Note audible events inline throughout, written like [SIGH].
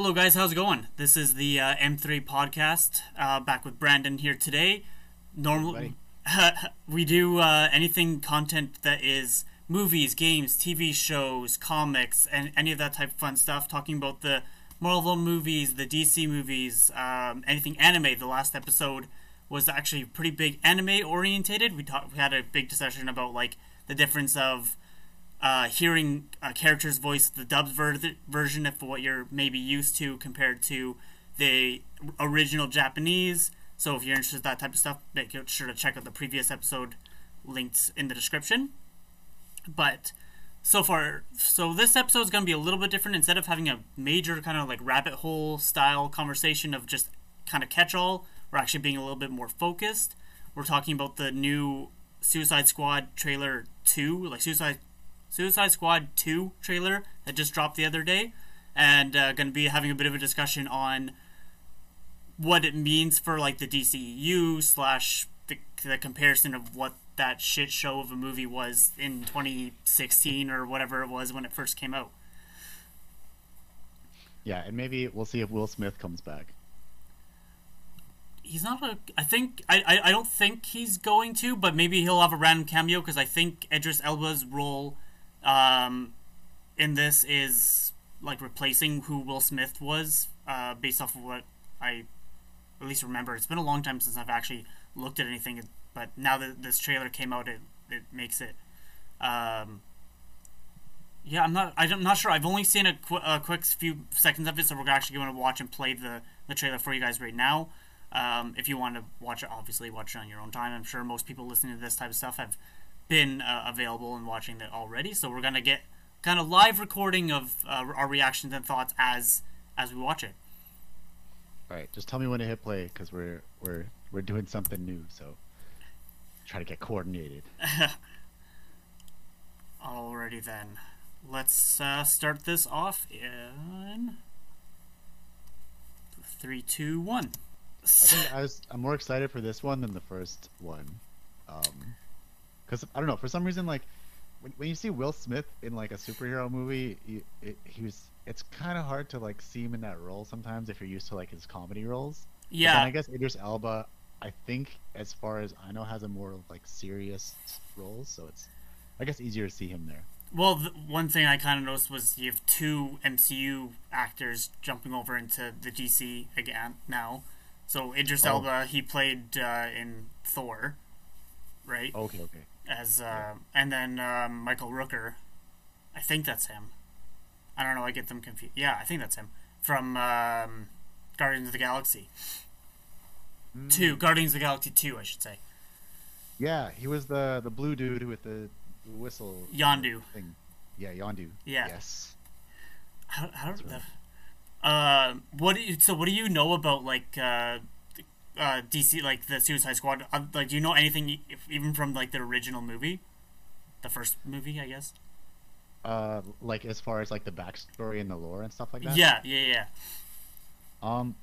Hello, guys. How's it going? This is the uh, M3 podcast. Uh, back with Brandon here today. Normally, [LAUGHS] we do uh, anything content that is movies, games, TV shows, comics, and any of that type of fun stuff. Talking about the Marvel movies, the DC movies, um, anything anime. The last episode was actually pretty big anime orientated. We talked. We had a big discussion about like the difference of uh, hearing a character's voice, the dubbed ver- version of what you're maybe used to compared to the original Japanese. So if you're interested in that type of stuff, make sure to check out the previous episode linked in the description. But so far, so this episode is going to be a little bit different. Instead of having a major kind of like rabbit hole style conversation of just kind of catch all, we're actually being a little bit more focused. We're talking about the new Suicide Squad trailer 2, like Suicide Suicide Squad 2 trailer that just dropped the other day, and uh, going to be having a bit of a discussion on what it means for like the DCU slash the, the comparison of what that shit show of a movie was in 2016 or whatever it was when it first came out. Yeah, and maybe we'll see if Will Smith comes back. He's not a. I think I, I, I don't think he's going to, but maybe he'll have a random cameo because I think Idris Elba's role um, in this is like replacing who Will Smith was, uh, based off of what I at least remember. It's been a long time since I've actually looked at anything, but now that this trailer came out, it it makes it. Um, yeah, I'm not. I'm not sure. I've only seen a, qu- a quick few seconds of it, so we're actually going to watch and play the the trailer for you guys right now. Um, if you want to watch it, obviously watch it on your own time. I'm sure most people listening to this type of stuff have been uh, available and watching it already. So we're gonna get kind of live recording of uh, our reactions and thoughts as as we watch it. All right, just tell me when to hit play because we're we're we're doing something new. So try to get coordinated. [LAUGHS] Alrighty then, let's uh, start this off in three, two, one. I think I was I'm more excited for this one than the first one. Um, because I don't know for some reason like when, when you see Will Smith in like a superhero movie, he, it, he was it's kind of hard to like see him in that role sometimes if you're used to like his comedy roles. Yeah, I guess Idris Elba, I think as far as I know, has a more like serious roles, so it's I guess easier to see him there. Well, the, one thing I kind of noticed was you have two MCU actors jumping over into the DC again now. So Idris oh. Elba, he played uh, in Thor, right? Okay, okay as uh, yeah. and then um, Michael Rooker. I think that's him. I don't know. I get them confused. Yeah, I think that's him from um, Guardians of the Galaxy. Mm. Two Guardians of the Galaxy two, I should say. Yeah, he was the the blue dude with the whistle. Yondu. Thing. Yeah, Yondu. Yeah. Yes. How how right. uh, what do you, so what do you know about like uh, uh, DC, like the Suicide Squad? Uh, like, do you know anything even from like the original movie, the first movie, I guess? Uh, like as far as like the backstory and the lore and stuff like that. Yeah, yeah, yeah. Um,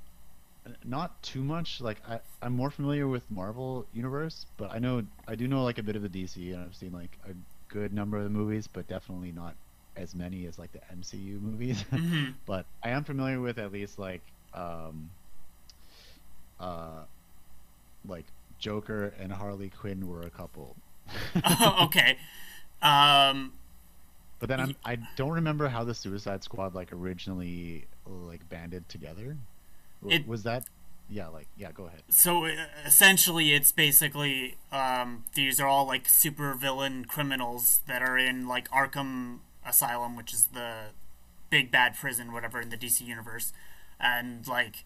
not too much. Like I, I'm more familiar with Marvel universe, but I know I do know like a bit of the DC, and I've seen like a good number of the movies, but definitely not as many as like the MCU movies. Mm-hmm. [LAUGHS] but I am familiar with at least like um uh, like Joker and Harley Quinn were a couple. oh, [LAUGHS] okay. Um, but then I'm, I don't remember how the Suicide Squad like originally like banded together. It, was that? Yeah, like yeah. Go ahead. So uh, essentially, it's basically um, these are all like super villain criminals that are in like Arkham Asylum, which is the big bad prison, whatever in the DC universe, and like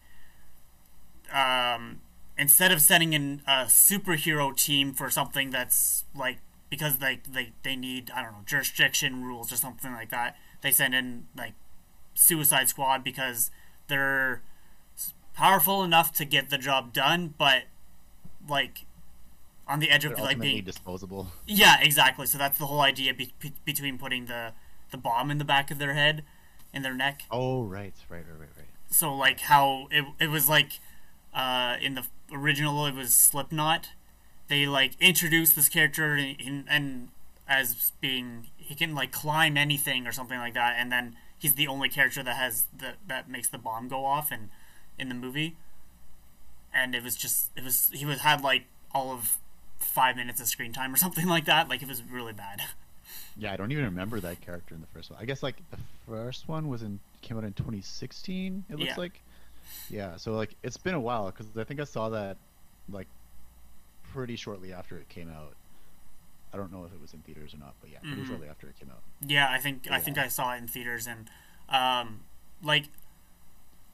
um, instead of sending in a superhero team for something that's like because they, they they need I don't know jurisdiction rules or something like that, they send in like Suicide Squad because they're powerful enough to get the job done, but like on the edge of like being disposable. Yeah, exactly. So that's the whole idea be- between putting the the bomb in the back of their head, in their neck. Oh right, right, right, right, right. So like how it it was like uh, in the original it was Slipknot. They like introduced this character in, in, and as being he can like climb anything or something like that, and then he's the only character that has the, that makes the bomb go off and in the movie. And it was just it was he was had like all of five minutes of screen time or something like that. Like it was really bad. Yeah, I don't even remember that character in the first one. I guess like the first one was in came out in 2016. It looks Yeah. like. Yeah, so like it's been a while because I think I saw that like pretty shortly after it came out. I don't know if it was in theaters or not, but yeah, pretty Mhm. shortly after it came out. Yeah, I think I think I saw it in theaters and um like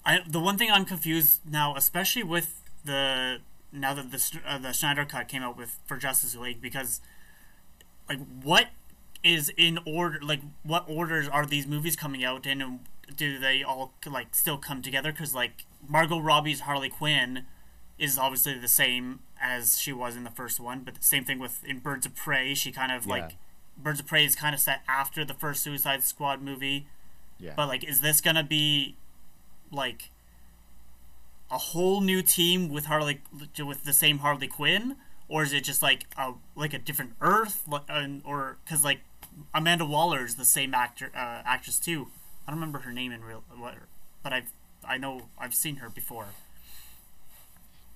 I the one thing I'm confused now, especially with the now that the uh, the Snyder cut came out with for Justice League because like what is in order like what orders are these movies coming out in and do they all like still come together cuz like Margot Robbie's Harley Quinn is obviously the same as she was in the first one, but the same thing with in Birds of Prey, she kind of Yeah. like Birds of Prey is kind of set after the first Suicide Squad movie, Yeah. but like is this going to be like a whole new team with Harley with the same Harley Quinn or is it just like a like a different Earth like, or cuz like Amanda Waller is the same actor uh, actress too. I don't remember her name in real but I've I know I've seen her before.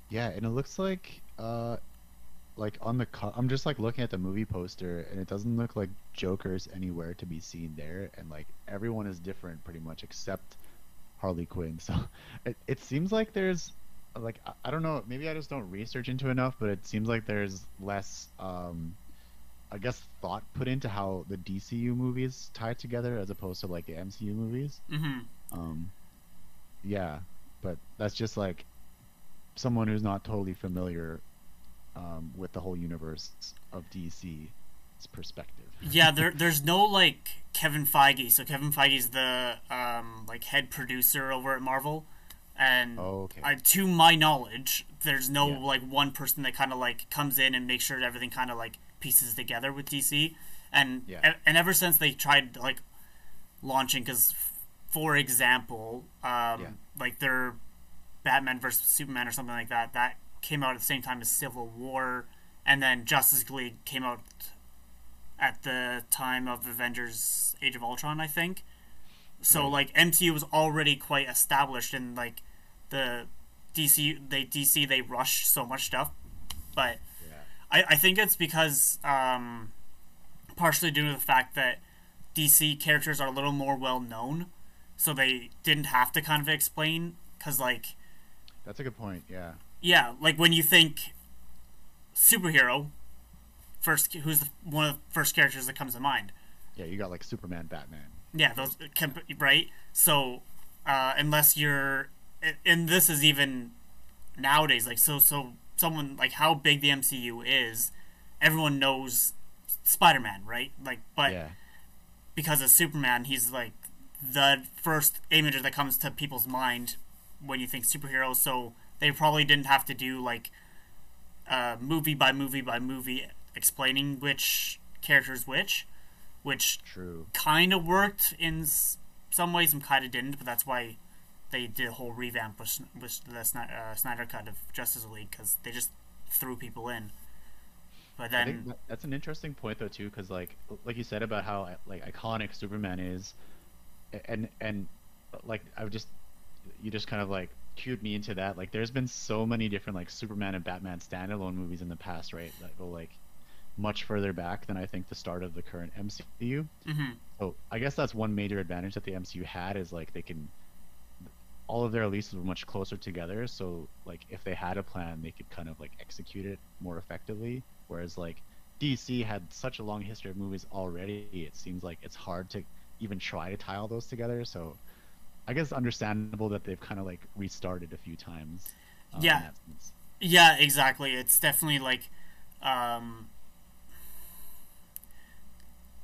Yeah, and it looks like uh like on the co- I'm just like looking at the movie poster and it doesn't look like Joker's anywhere to be seen there and like everyone is different pretty much except Harley Quinn. So [LAUGHS] it it seems like there's like I, I don't know, maybe I just don't research into enough, but it seems like there's less um I guess thought put into how the DCU movies tie together as opposed to like the MCU movies. Mhm. Um, yeah, but that's just like someone who's not totally familiar um, with the whole universe of DC's perspective. [LAUGHS] yeah, there there's no like Kevin Feige. So Kevin Feige's the um like head producer over at Marvel, and Oh, okay. I, to my knowledge, there's no Yeah. like one person that kind of like comes in and makes sure everything kind of like pieces together with DC, and Yeah. and ever since they tried like launching, because for example, um, Yeah. like their Batman versus Superman or something like that, that came out at the same time as Civil War, and then Justice League came out at the time of Avengers: Age of Ultron, I think. So Right. like MCU was already quite established, and like the DC, they DC they rush so much stuff, but. I, I think it's because um, partially due to the fact that DC characters are a little more well known, so they didn't have to kind of explain. Because like That's a good point. Yeah. yeah, like when you think superhero, first who's the, one of the first characters that comes to mind? Yeah, you got like Superman, Batman. Yeah, those can- right. So uh, unless you're, and this is even nowadays, like so, so someone like how big the MCU is, everyone knows Spider-Man, right? Like, but yeah. because of Superman, he's like the first image that comes to people's mind when you think superhero. So they probably didn't have to do like uh, movie by movie by movie explaining which character's which, which True. kind of worked in s- some ways and kind of didn't. But that's why they did a whole revamp with, with the Snyder, uh, Snyder cut of Justice League because they just threw people in. But then, that- that's an interesting point though too, because like like you said about how like iconic Superman is, and and like I would just you just kind of like cued me into that. Like there's been so many different like Superman and Batman standalone movies in the past, right? That go like much further back than I think the start of the current MCU. mhm. So I guess that's one major advantage that the MCU had is like they can all of their releases were much closer together. So like if they had a plan, they could kind of like execute it more effectively. Whereas like DC had such a long history of movies already, it seems like it's hard to even try to tie all those together. So I guess understandable that they've kind of like restarted a few times. in Yeah. Yeah, exactly. It's definitely like, um,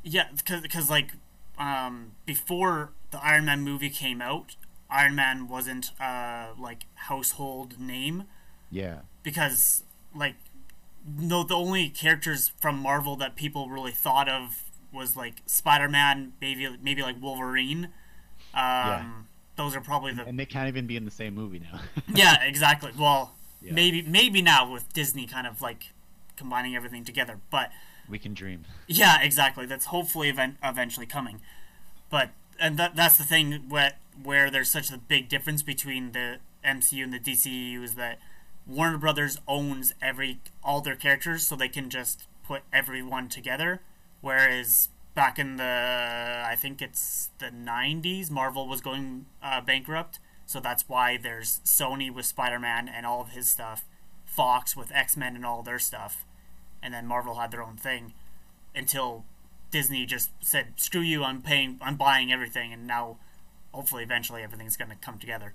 yeah, because like um, before the Iron Man movie came out, Iron Man wasn't uh, like household name Yeah. because like no, the only characters from Marvel that people really thought of was like Spider Man, maybe maybe like Wolverine. Um, Those are probably the And they can't even be in the same movie now. [LAUGHS] yeah, exactly. Well, Yeah. maybe maybe now with Disney kind of like combining everything together, but we can dream. yeah, exactly. That's hopefully event- eventually coming. But and that that's the thing where where there's such a big difference between the MCU and the DCU is that Warner Brothers owns every all their characters, so they can just put everyone together. Whereas back in the I think it's the 90s, Marvel was going uh, bankrupt, so that's why there's Sony with Spider-Man and all of his stuff, Fox with X-Men and all their stuff, and then Marvel had their own thing until Disney just said, "Screw you! I'm paying, I'm buying everything," and now, hopefully, eventually, everything's going to come together.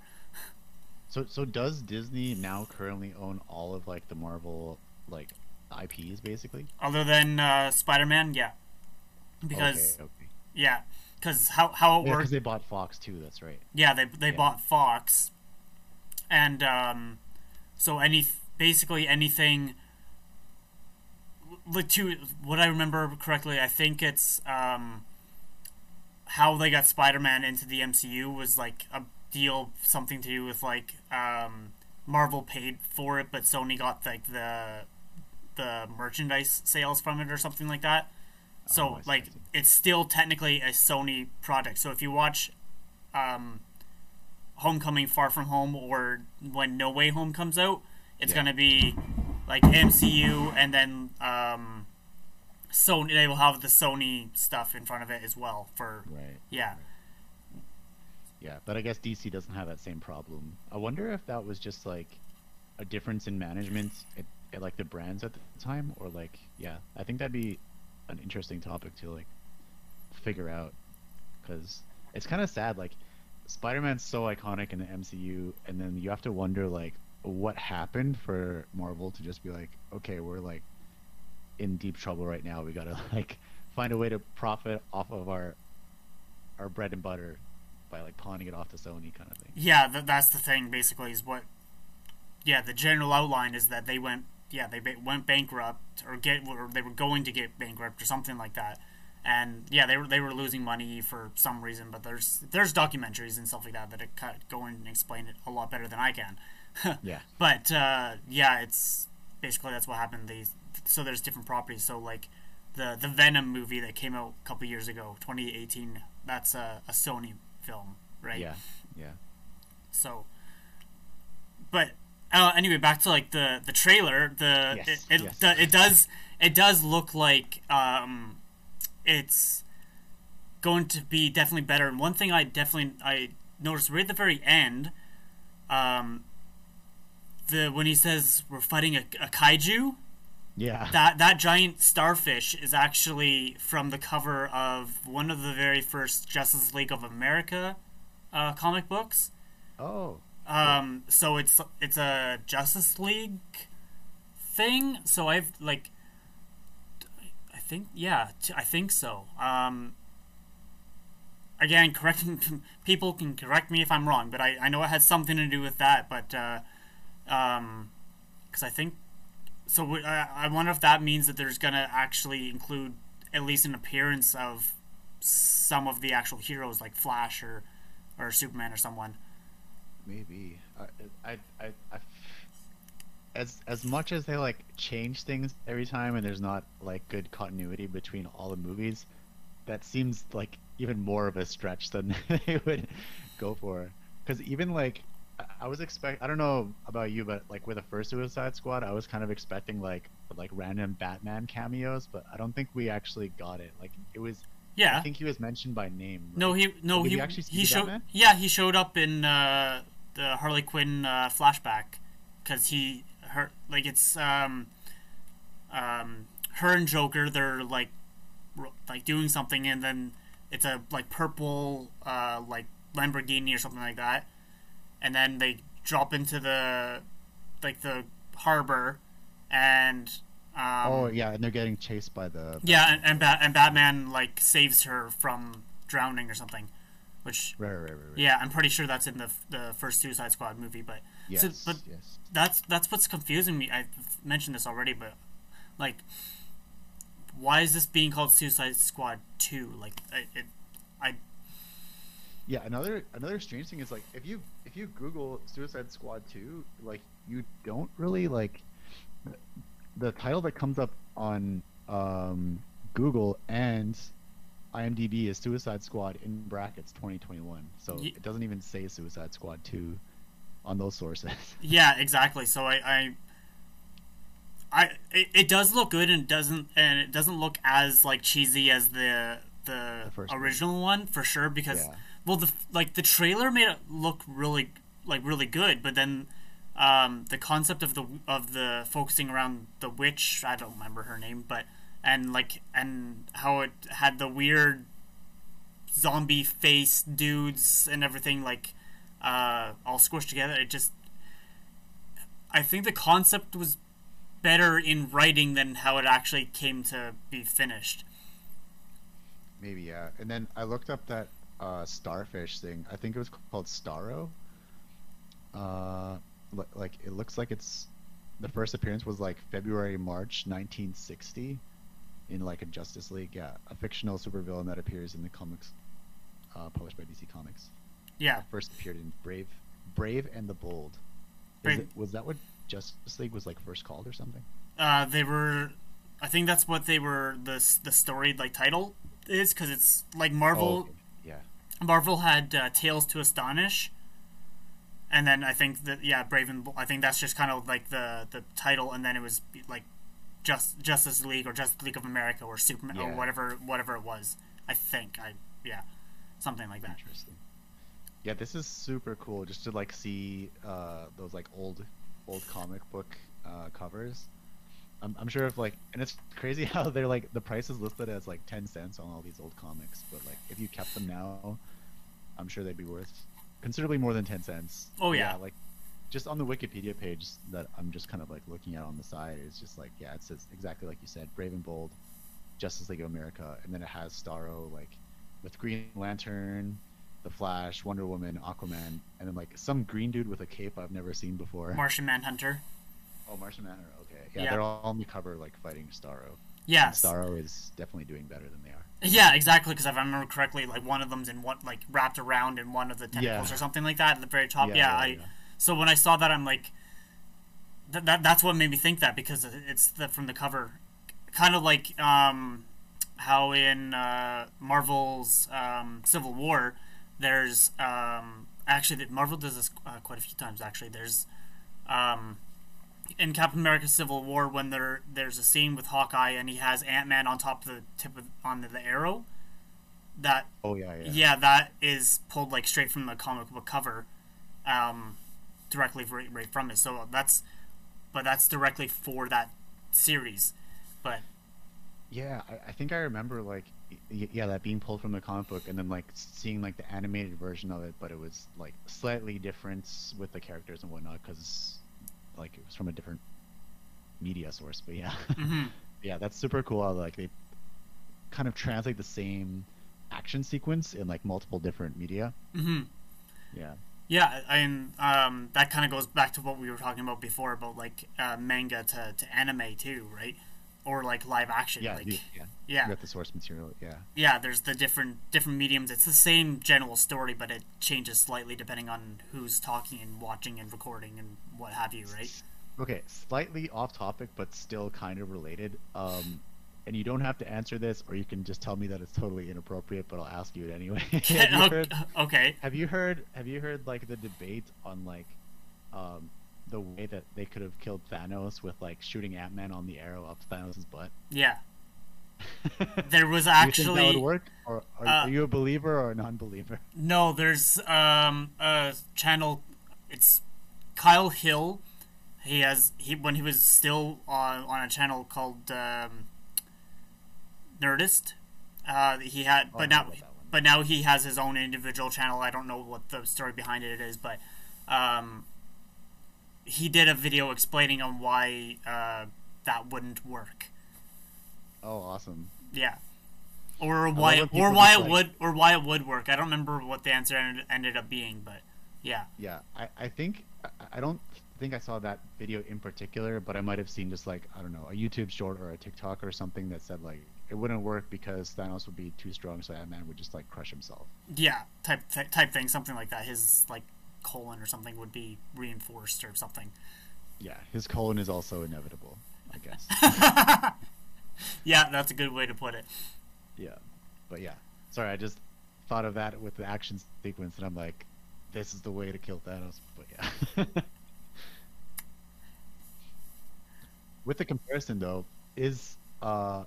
So, so does Disney now currently own all of like the Marvel like IPs basically? Other than uh, Spider-Man, yeah. Because okay, okay. yeah, because how how it Yeah, works. because they bought Fox too. That's right. Yeah, they they Yeah. bought Fox, and um, so any basically anything. Like to what I remember correctly, I think it's um, how they got Spider-Man into the MCU was like a deal, something to do with like um, Marvel paid for it, but Sony got like the the merchandise sales from it or something like that. So Oh, like it's still technically a Sony project. So if you watch um, Homecoming Far From Home or when No Way Home comes out, it's Yeah. gonna be like MCU and then um, Sony. They will have the Sony stuff in front of it as well. For Right. yeah, Yeah, but I guess DC doesn't have that same problem. I wonder if that was just like a difference in management at, at like the brands at the time, or like yeah, I think that'd be an interesting topic to like figure out because it's kind of sad. Like Spider-Man's so iconic in the MCU, and then you have to wonder like what happened for Marvel to just be like, okay, we're like in deep trouble right now. We gotta [LAUGHS] like find a way to profit off of our our bread and butter by like pawning it off to Sony kind of thing. yeah. Th- that's the thing. Basically, is what. Yeah, the general outline is that they went. Yeah, they ba- went bankrupt or get or they were going to get bankrupt or something like that. And yeah, they were they were losing money for some reason. But there's there's documentaries and stuff like that that it cut, go in and explain it a lot better than I can. [LAUGHS] Yeah. But uh, yeah, it's basically that's what happened. They so there's different properties. So like the the Venom movie that came out a couple years ago, 2018. That's a, a Sony film, right? Yeah. Yeah. So, but uh, anyway, back to like the the trailer. The Yes, it it, yes. do- it does it does look like um, it's going to be definitely better. And one thing I definitely I noticed right at the very end, um, the when he says we're fighting a, a kaiju, Yeah. that that giant starfish is actually from the cover of one of the very first Justice League of America uh, comic books. oh. Um, so it's it's a Justice League thing. So I've like, I think yeah, t- I think so. Um, again, correcting [LAUGHS] people can correct me if I'm wrong, but I, I know it has something to do with that. But uh, um, because I think so, I wonder if that means that there's gonna actually include at least an appearance of some of the actual heroes, like Flash or or Superman or someone. Maybe. I, I, I, I, as as much as they like change things every time, and there's not like good continuity between all the movies, that seems like even more of a stretch than [LAUGHS] they would go for. Because even like, I- was expect. I don't know about you, but like with the first Suicide Squad, I was kind of expecting like like random Batman cameos, but I don't think we actually got it. Like it was. Yeah. I think he was mentioned by name. No, he no Did he actually he showed Batman? yeah he showed up in uh, the Harley Quinn uh, flashback because he her like it's um um her and Joker they're like like doing something and then it's a like purple uh like Lamborghini or something like that and then they drop into the like the harbor and um, Oh yeah, and they're getting chased by the. yeah and and, ba- and Batman like saves her from drowning or something which Right, right, right, right. yeah, I'm pretty sure that's in the the first Suicide Squad movie, but Yes, so, but yes. that's that's what's confusing me. I've mentioned this already, but like, why is this being called Suicide Squad Two? Like, I, it, I Yeah, another another strange thing is like if you if you Google Suicide Squad 2, like you don't really like the title that comes up on um, Google and IMDb is Suicide Squad in brackets 2021. So Ye- it doesn't even say Suicide Squad 2 on those sources. [LAUGHS] Yeah, exactly. So I, I, I it, it does look good and doesn't and it doesn't look as like cheesy as the the, The first one. original one for sure because Yeah. Well the like the trailer made it look really like really good, but then um, the concept of the of the focusing around the witch I don't remember her name, but and like and how it had the weird zombie face dudes and everything like uh, all squished together. It just I think the concept was better in writing than how it actually came to be finished. Maybe yeah. And then I looked up that uh, starfish thing. I think it was called Starro. Uh, li- like it looks like it's the first appearance was like February March 1960 in like a Justice League. Yeah, a fictional supervillain that appears in the comics uh, published by DC Comics. Yeah, First appeared in Brave, Brave and the Bold. Brave- it, was that what Justice League was like first called or something? uh, they were. I think that's what they were. the The story like title is because it's like Marvel. Oh, okay. Yeah. Marvel had uh, Tales to Astonish, and then I think that yeah, Brave and Bold- I think that's just kind of like the the title, and then it was like just Justice League or Justice League of America or Superman or whatever whatever it was. I think I yeah, something like that. Interesting. Yeah, this is super cool just to like see uh, those like old old comic book uh, covers. I'm, I'm sure if like and it's crazy [LAUGHS] how they're like the price is listed as like 10 cents on all these old comics, but like if you kept them now, I'm sure they'd be worth considerably more than 10 cents. Oh, yeah. like just on the Wikipedia page that I'm just kind of like looking at on the side, it's just like yeah, it says exactly like you said, Brave and Bold, Justice League of America, and then it has Starro like with Green Lantern, The Flash, Wonder Woman, Aquaman, and then like some green dude with a cape I've never seen before. Martian Manhunter. oh, Martian Manhunter. Okay, yeah, Yeah. they're all on the cover like fighting Starro. Yeah, And Starro is definitely doing better than they are. Yeah, exactly. Because if I remember correctly, like one of them's in what, like wrapped around in one of the tentacles Yeah. or something like that at the very top. Yeah, Yeah, yeah, I. So when I saw that, I'm like, that, that that's what made me think that because it's the from the cover, kind of like um, how in uh, Marvel's um, Civil War, there's um, actually that Marvel does this uh, quite a few times. Actually, there's um, in Captain America: Civil War when there there's a scene with Hawkeye and he has Ant Man on top of the tip of on the, the arrow. That Oh yeah, yeah. yeah. that is pulled like straight from the comic book cover, um, directly right, right from it. So that's, but that's directly for that series. But Yeah, I, I think I remember like y- yeah that being pulled from the comic book and then like seeing like the animated version of it, but it was like slightly different with the characters and whatnot because like it was from a different media source. But yeah, [LAUGHS] mhm. yeah, that's super cool. How, like they kind of translate the same action sequence in like multiple different media. Mhm. Yeah, yeah, and um, that kind of goes back to what we were talking about before about like uh, manga to, to anime too, right? Or like live action. yeah, like, you, yeah. yeah. You got the source material. Yeah, yeah, there's the different different mediums. It's the same general story, but it changes slightly depending on who's talking and watching and recording and what have you, right? Okay, slightly off topic, but still kind of related. Um, and you don't have to answer this, or you can just tell me that it's totally inappropriate. But I'll ask you it anyway. [LAUGHS] have, you [LAUGHS] heard, okay. have you heard? Have you heard like the debate on like um, the way that they could have killed Thanos with like shooting Ant Man on the arrow up Thanos' butt? Yeah. [LAUGHS] There was think that actually would work, or are, uh, are you a believer or a non-believer? no. There's um a channel. It's Kyle Hill. He has he when he was still on on a channel called um, Nerdist. Uh, he had, Oh, but now, about that one. but now he has his own individual channel. I don't know what the story behind it is, but um, he did a video explaining on why uh, that wouldn't work. Oh, awesome! Yeah. Or why, when or why it like- would, or why it would work. I don't remember what the answer ended, ended up being, but yeah, Yeah, I, I think I, don't think I saw that video in particular, but I might have seen just like I don't know a YouTube short or a TikTok or something that said like it wouldn't work because Thanos would be too strong, so Ant Man would just like crush himself. yeah, type type thing, something like that. His like colon or something would be reinforced or something. Yeah, his colon is also inevitable, I guess. [LAUGHS] Yeah, that's a good way to put it. yeah, but yeah. Sorry, I just thought of that with the action sequence, and I'm like, this is the way to kill Thanos. But yeah. [LAUGHS] with the comparison though, is uh,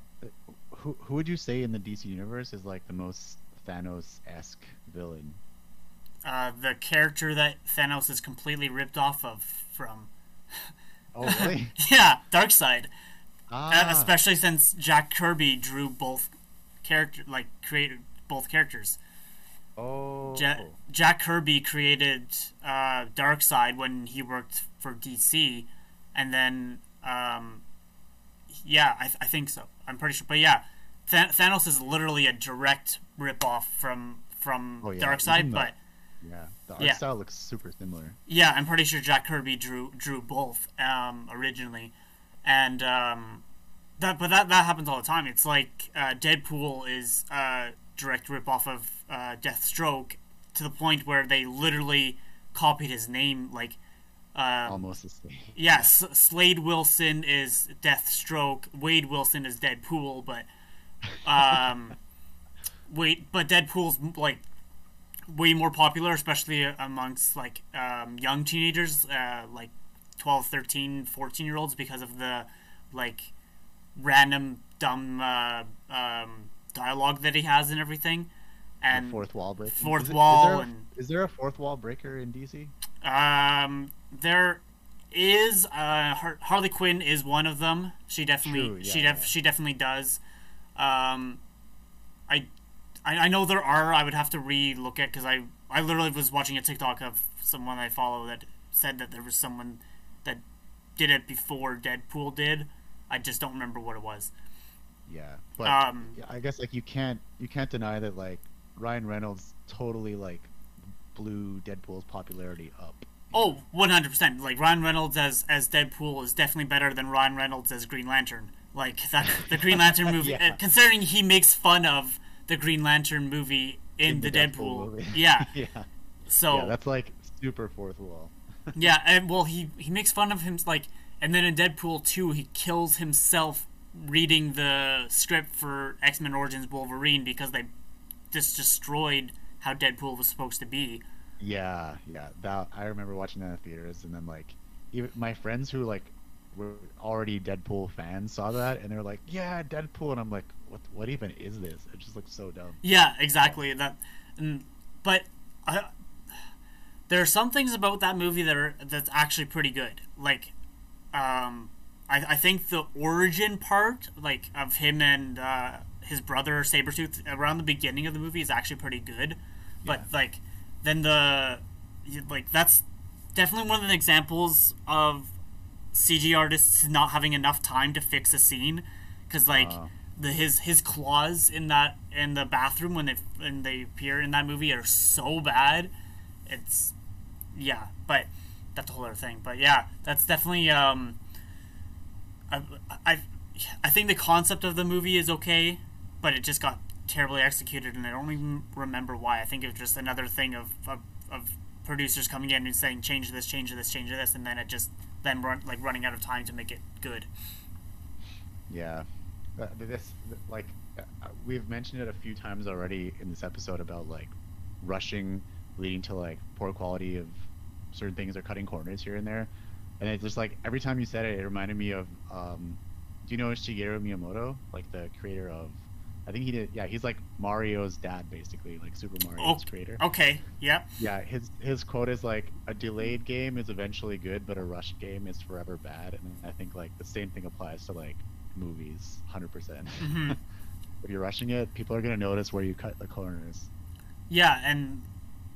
who who would you say in the DC universe is like the most Thanos esque villain? Uh, the character that Thanos is completely ripped off of from. Oh really? [LAUGHS] yeah, Darkseid. Ah, Uh, especially since Jack Kirby drew both character like created both characters. oh. Ja- Jack Kirby created uh, Darkseid when he worked for DC, and then um, yeah, I, th- I think so. I'm pretty sure, but yeah, Th- Thanos is literally a direct ripoff from from Oh, yeah, Darkseid, but yeah, the art Yeah. style looks super similar. yeah, I'm pretty sure Jack Kirby drew drew both um, originally, and um, that but that that happens all the time. It's like uh, Deadpool is a direct rip off of uh, Deathstroke to the point where they literally copied his name. Like, um, Almost the same. yeah, S- Slade Wilson is Deathstroke. Wade Wilson is Deadpool, but um, [LAUGHS] wait, but Deadpool's like way more popular, especially amongst like um, young teenagers, uh, like 12, 13, 14 year olds, because of the like random dumb uh, um, dialogue that he has and everything. And the fourth wall breaker. fourth Is it- wall Is there, a- and- is there a fourth wall breaker in DC? Um, there is uh, Har- Harley Quinn is one of them. She definitely True, yeah, she def- yeah. she definitely does. Um, I, I I know there are. I would have to re-look at because I I literally was watching a TikTok of someone I follow that said that there was someone that did it before Deadpool did. I just don't remember what it was. Yeah, but Um, yeah, I guess like you can't you can't deny that like Ryan Reynolds totally like blew Deadpool's popularity up. Oh, 100%. Like Ryan Reynolds as as Deadpool is definitely better than Ryan Reynolds as Green Lantern. Like that the Green Lantern [LAUGHS] movie Yeah. uh, considering he makes fun of the Green Lantern movie in, the, Deadpool. movie. [LAUGHS] Yeah. yeah, So yeah, that's like super fourth wall. [LAUGHS] yeah, and well he he makes fun of him like and then in Deadpool 2 he kills himself reading the script for X-Men Origins Wolverine because they just destroyed how Deadpool was supposed to be. Yeah, yeah. That I remember watching that in theaters, and then like, even my friends who like were already Deadpool fans saw that, and they're like, "Yeah, Deadpool," and I'm like, "What? What even is this?" It just looks so dumb. Yeah, exactly. That, and, but I, there are some things about that movie that are that's actually pretty good. Like, um, I, I think the origin part, like of him and uh, his brother Sabretooth around the beginning of the movie is actually pretty good. But Yeah. like, then the like that's definitely one of the examples of CG artists not having enough time to fix a scene because like Uh. The his his claws in that in the bathroom when they when they appear in that movie are so bad. It's yeah, but that's a whole other thing. But yeah, that's definitely um. I I I think the concept of the movie is okay, but it just got terribly executed, and I don't even remember why. I think it was just another thing of of, of producers coming in and saying change this, change this, change this, and then it just then run like running out of time to make it good. Yeah, Uh, this like uh, we've mentioned it a few times already in this episode about like rushing, leading to like poor quality of certain things or cutting corners here and there, and it's just like every time you said it, it reminded me of um, do you know Shigeru Miyamoto, like the creator of, I think he did, yeah, he's like Mario's dad basically, like Super Mario's Oh, creator. Okay, yeah, Yeah, his his quote is like a delayed game is eventually good, but a rushed game is forever bad. And I think like the same thing applies to like movies, hundred percent. Mhm. [LAUGHS] If you're rushing it, people are gonna notice where you cut the corners. yeah, and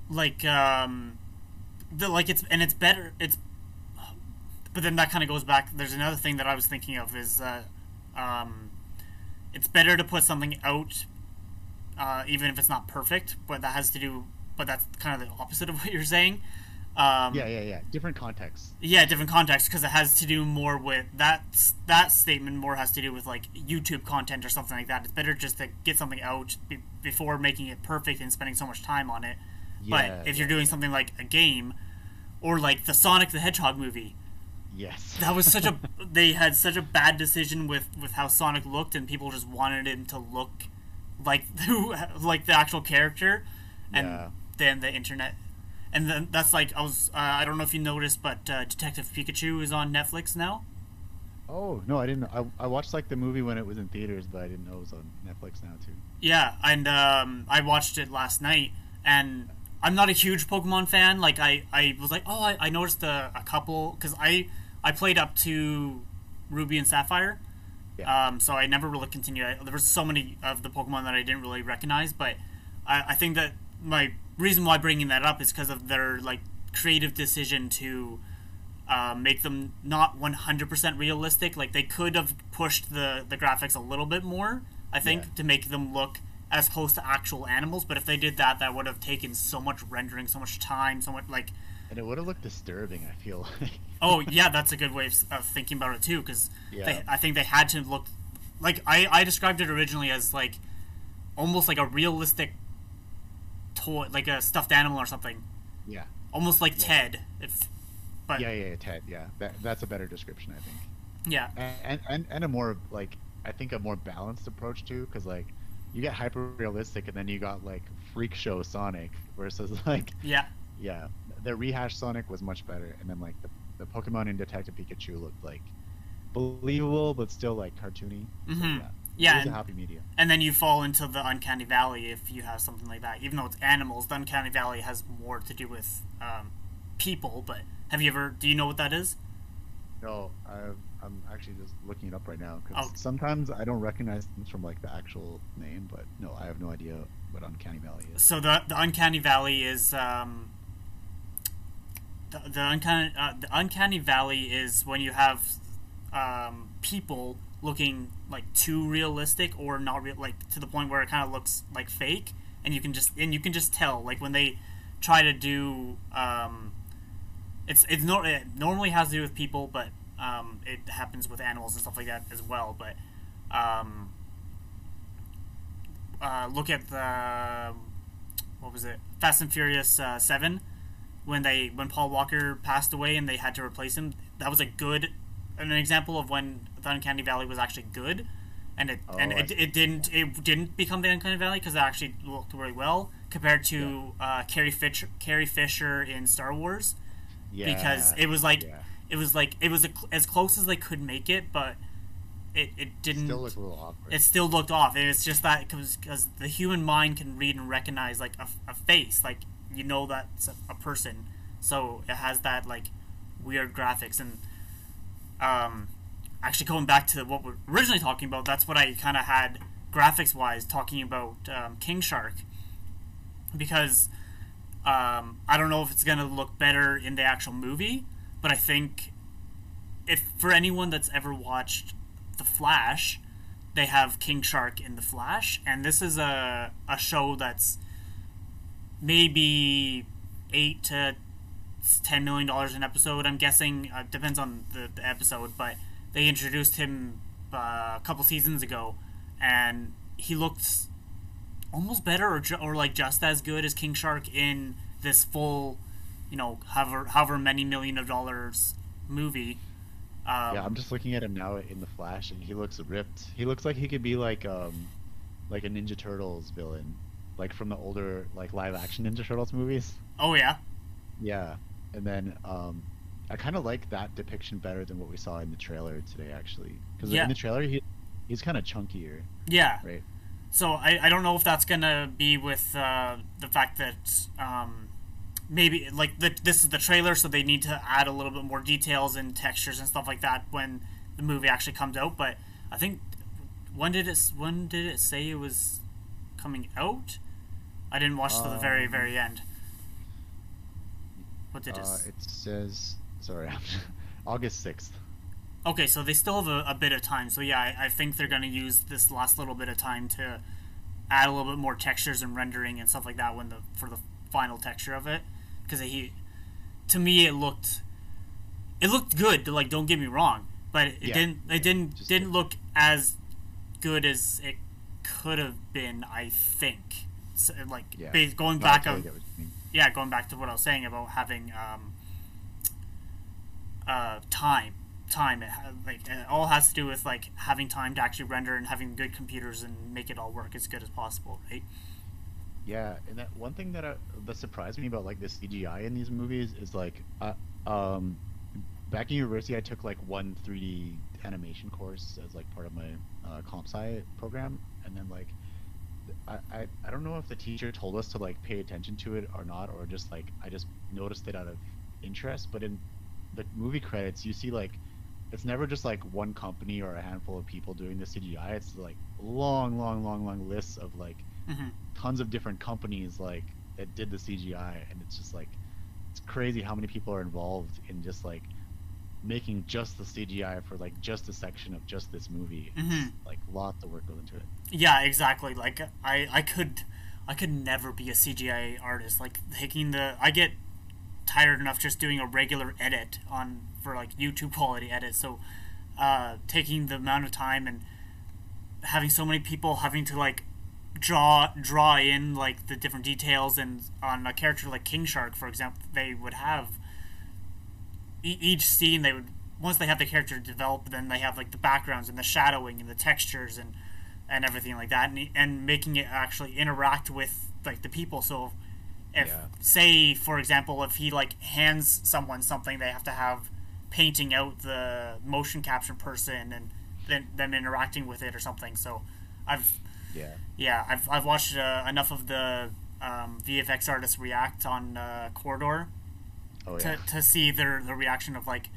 like um, the like it's and it's better. It's but then that kind of goes back. There's another thing that I was thinking of is uh, um, it's better to put something out, uh, even if it's not perfect. But that has to do. But that's kind of the opposite of what you're saying. Um, Yeah, yeah, yeah. Different contexts. yeah, different context because it has to do more with that. That statement more has to do with like YouTube content or something like that. It's better just to get something out be, before making it perfect and spending so much time on it. Yeah, but if you're yeah, doing something like a game, or like the Sonic the Hedgehog movie, Yes. [LAUGHS] that was such a [LAUGHS] they had such a bad decision with with how Sonic looked, and people just wanted him to look like [LAUGHS] who like the actual character, and Yeah. then the internet, and then that's like I was uh, I don't know if you noticed, but uh, Detective Pikachu is on Netflix now. Oh no, I didn't. I, I watched like the movie when it was in theaters, but I didn't know it was on Netflix now too. Yeah, and um, I watched it last night, and I'm not a huge Pokemon fan. Like I, I was like, oh, I, I noticed a, a couple because I I played up to Ruby and Sapphire, Yeah. um, so I never really continued. I, there was so many of the Pokemon that I didn't really recognize, but I, I think that my reason why bringing that up is because of their like creative decision to uh, make them not 100% realistic. Like they could have pushed the the graphics a little bit more, I think, Yeah. to make them look as close to actual animals. But if they did that, that would have taken so much rendering, so much time, so much like. And it would have looked disturbing. I feel like. [LAUGHS] Oh yeah, that's a good way of, of thinking about it too, because Yeah. I think they had to look like I I described it originally as like almost like a realistic toy, like a stuffed animal or something, yeah. almost like Ted. If but Yeah, yeah, yeah, Ted. Yeah, that, that's a better description, I think. yeah, And and and a more like I think a more balanced approach too, because like you get hyper realistic, and then you got like freak show Sonic versus [LAUGHS] like yeah. yeah, the rehash Sonic was much better, and then like the the Pokemon and Detective Pikachu looked like believable, but still like cartoony. So, Mhm. yeah, Yeah, and- happy medium. and then you fall into the uncanny valley if you have something like that. Even though it's animals, the uncanny valley has more to do with um, people. But have you ever? Do you know what that is? No, I, I'm actually just looking it up right now because Oh. sometimes I don't recognize things from like the actual name, but no, I have no idea what Uncanny Valley is. So the the uncanny valley is um, the the uncanny uh, the uncanny valley is when you have um, people looking like too realistic or not real like to the point where it kind of looks like fake. And you can just and you can just tell like when they try to do um, it's it's no, it normally has to do with people but um, it happens with animals and stuff like that as well. But um, uh, look at the what was it? Fast and Furious uh, Seven when they when Paul Walker passed away and they had to replace him. That was a good an example of when the Uncanny Valley was actually good, and it and Oh, I it, it didn't it didn't become the Uncanny Valley because it actually looked really well compared to uh, Carrie Fisher Carrie Fisher in Star Wars Yeah, because it was like yeah. it was like it was a, as close as they could make it, but it it didn't still look a little awkward. it still looked off. It's just that because the human mind can read and recognize like a, a face, like you know that's a, a person. So it has that like weird graphics and um, actually going back to what we're originally talking about, that's what I kind of had graphics wise talking about um, King Shark. Because um, I don't know if it's gonna look better in the actual movie, but I think if for anyone that's ever watched The Flash, they have King Shark in The Flash, and this is a a show that's maybe eight to ten million dollars an episode. I'm guessing uh, depends on the, the episode, but they introduced him uh, a couple seasons ago, and he looks almost better or, ju- or like just as good as King Shark in this full, you know, however however many million of dollars movie. Um, yeah, I'm just looking at him now in the Flash, and he looks ripped. He looks like he could be like um, like a Ninja Turtles villain, like from the older like live action Ninja Turtles movies. oh yeah, Yeah, and then um, I kind of like that depiction better than what we saw in the trailer today, actually. Because Yeah. in the trailer, he he's kind of chunkier, yeah. right? So I, I don't know if that's gonna be with uh, the fact that um, maybe like the, this is the trailer, so they need to add a little bit more details and textures and stuff like that when the movie actually comes out. But I think when did it when did it say it was coming out? I didn't watch to the very Um, very end. What did it? Uh, it says sorry, [LAUGHS] August sixth. Okay, so they still have a, a bit of time. So yeah, I, I think they're going to use this last little bit of time to add a little bit more textures and rendering and stuff like that when the for the final texture of it. Because he, to me, it looked it looked good. Like don't get me wrong, but it Yeah, didn't yeah, it didn't didn't a- look as good as it could have been. I think. So, like Yeah. going back of yeah, going back to what I was saying about having um, uh, time time. It like it all has to do with like having time to actually render and having good computers and make it all work as good as possible, right? Yeah, and that one thing that I, that surprised me about like the CGI in these movies is like, uh, um, back in university I took like one 3D animation course as like part of my uh, comp sci program, and then like, I, I I don't know if the teacher told us to like pay attention to it or not, or just like I just noticed it out of interest. But in the movie credits, you see like it's never just like one company or a handful of people doing the CGI. It's like long, long, long, long lists of like hmm tons of different companies like that did the CGI, and it's just like it's crazy how many people are involved in just like making just the CGI for like just a section of just this movie. Mhm. Like lots of work goes into it. Yeah, exactly. Like I, I could, I could never be a CGI artist. Like taking the, I get tired enough just doing a regular edit on for like YouTube quality edit. So, uh, taking the amount of time and having so many people having to like draw draw in like the different details and on a character like King Shark, for example, they would have e- each scene they would once they have the character developed, then they have like the backgrounds and the shadowing and the textures and and everything like that, and, and making it actually interact with like the people. So, if Yeah. say for example, if he like hands someone something, they have to have painting out the motion capture person and then them interacting with it or something. So, I've Yeah. yeah, I've, I've watched uh, enough of the um, VFX artists react on uh, Corridor Oh to, yeah. to see their the reaction of like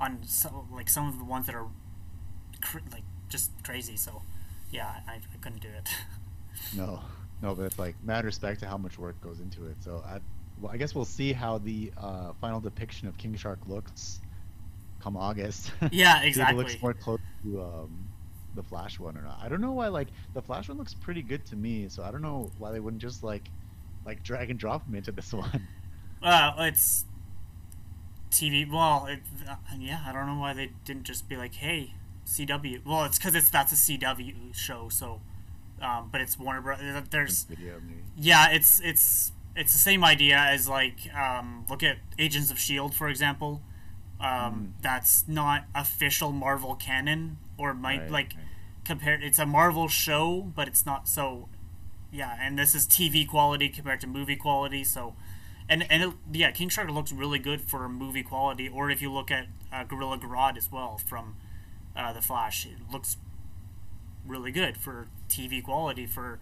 on so, like some of the ones that are cr- like just crazy. So yeah, I, I couldn't do it. [LAUGHS] No, no, but it's like mad respect to how much work goes into it. So I, well, I guess we'll see how the uh, final depiction of King Shark looks come August. [LAUGHS] Yeah, if it exactly. looks more close to um, the Flash one or not. I don't know why. Like the Flash one looks pretty good to me. So I don't know why they wouldn't just like like drag and drop him into this [LAUGHS] one. Well, it's TV. Well, it, uh, yeah, I don't know why they didn't just be like, hey, CW. Well, it's because it's that's a CW show. So, um, but it's Warner Bros. There's. Yeah, it's it's it's the same idea as like um, look at Agents of Shield for example. Um, That's not official Marvel canon, or might Right, like right. compared. It's a Marvel show, but it's not so. Yeah, and this is TV quality compared to movie quality. So, and and it, yeah, King Shark looks really good for movie quality. Or if you look at uh, Gorilla Grodd as well from uh, the Flash, it looks really good for TV quality. For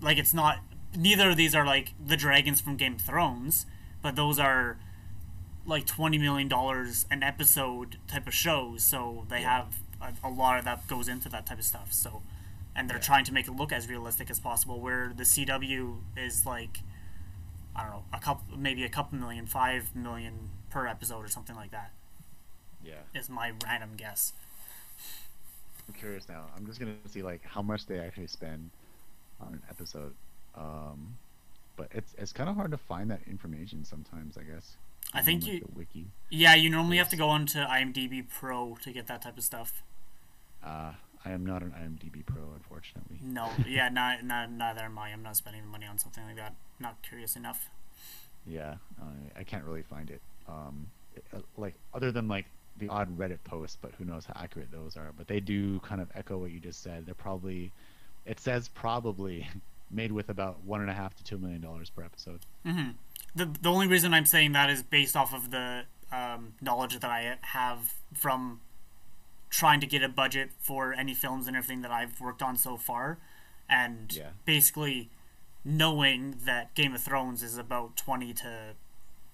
like, it's not. Neither of these are like the dragons from Game of Thrones, but those are like twenty million dollars an episode type of shows. So they Yeah. have a, a lot of that goes into that type of stuff. So, and they're Yeah. trying to make it look as realistic as possible. Where the CW is like, I don't know, a couple, maybe a couple million, five million per episode or something like that. Yeah. Is my random guess. I'm curious now. I'm just gonna see like how much they actually spend on an episode. Um, but it's it's kind of hard to find that information sometimes. I guess. I on, think like, you- the wiki. Yeah, you normally have to go onto IMDb Pro to get that type of stuff. Uh, I am not an IMDb pro, unfortunately. No, [LAUGHS] yeah, not, not neither am I. I'm not spending money on something like that. Not curious enough. Yeah, I I can't really find it. Um, it- uh, like other than like the odd Reddit posts, but who knows how accurate those are. But they do kind of echo what you just said. They're probably, it says probably [LAUGHS] made with about one and a half to two million dollars per episode. hmm The the only reason I'm saying that is based off of the um, knowledge that I have from trying to get a budget for any films and everything that I've worked on so far, and Yeah. basically knowing that Game of Thrones is about twenty to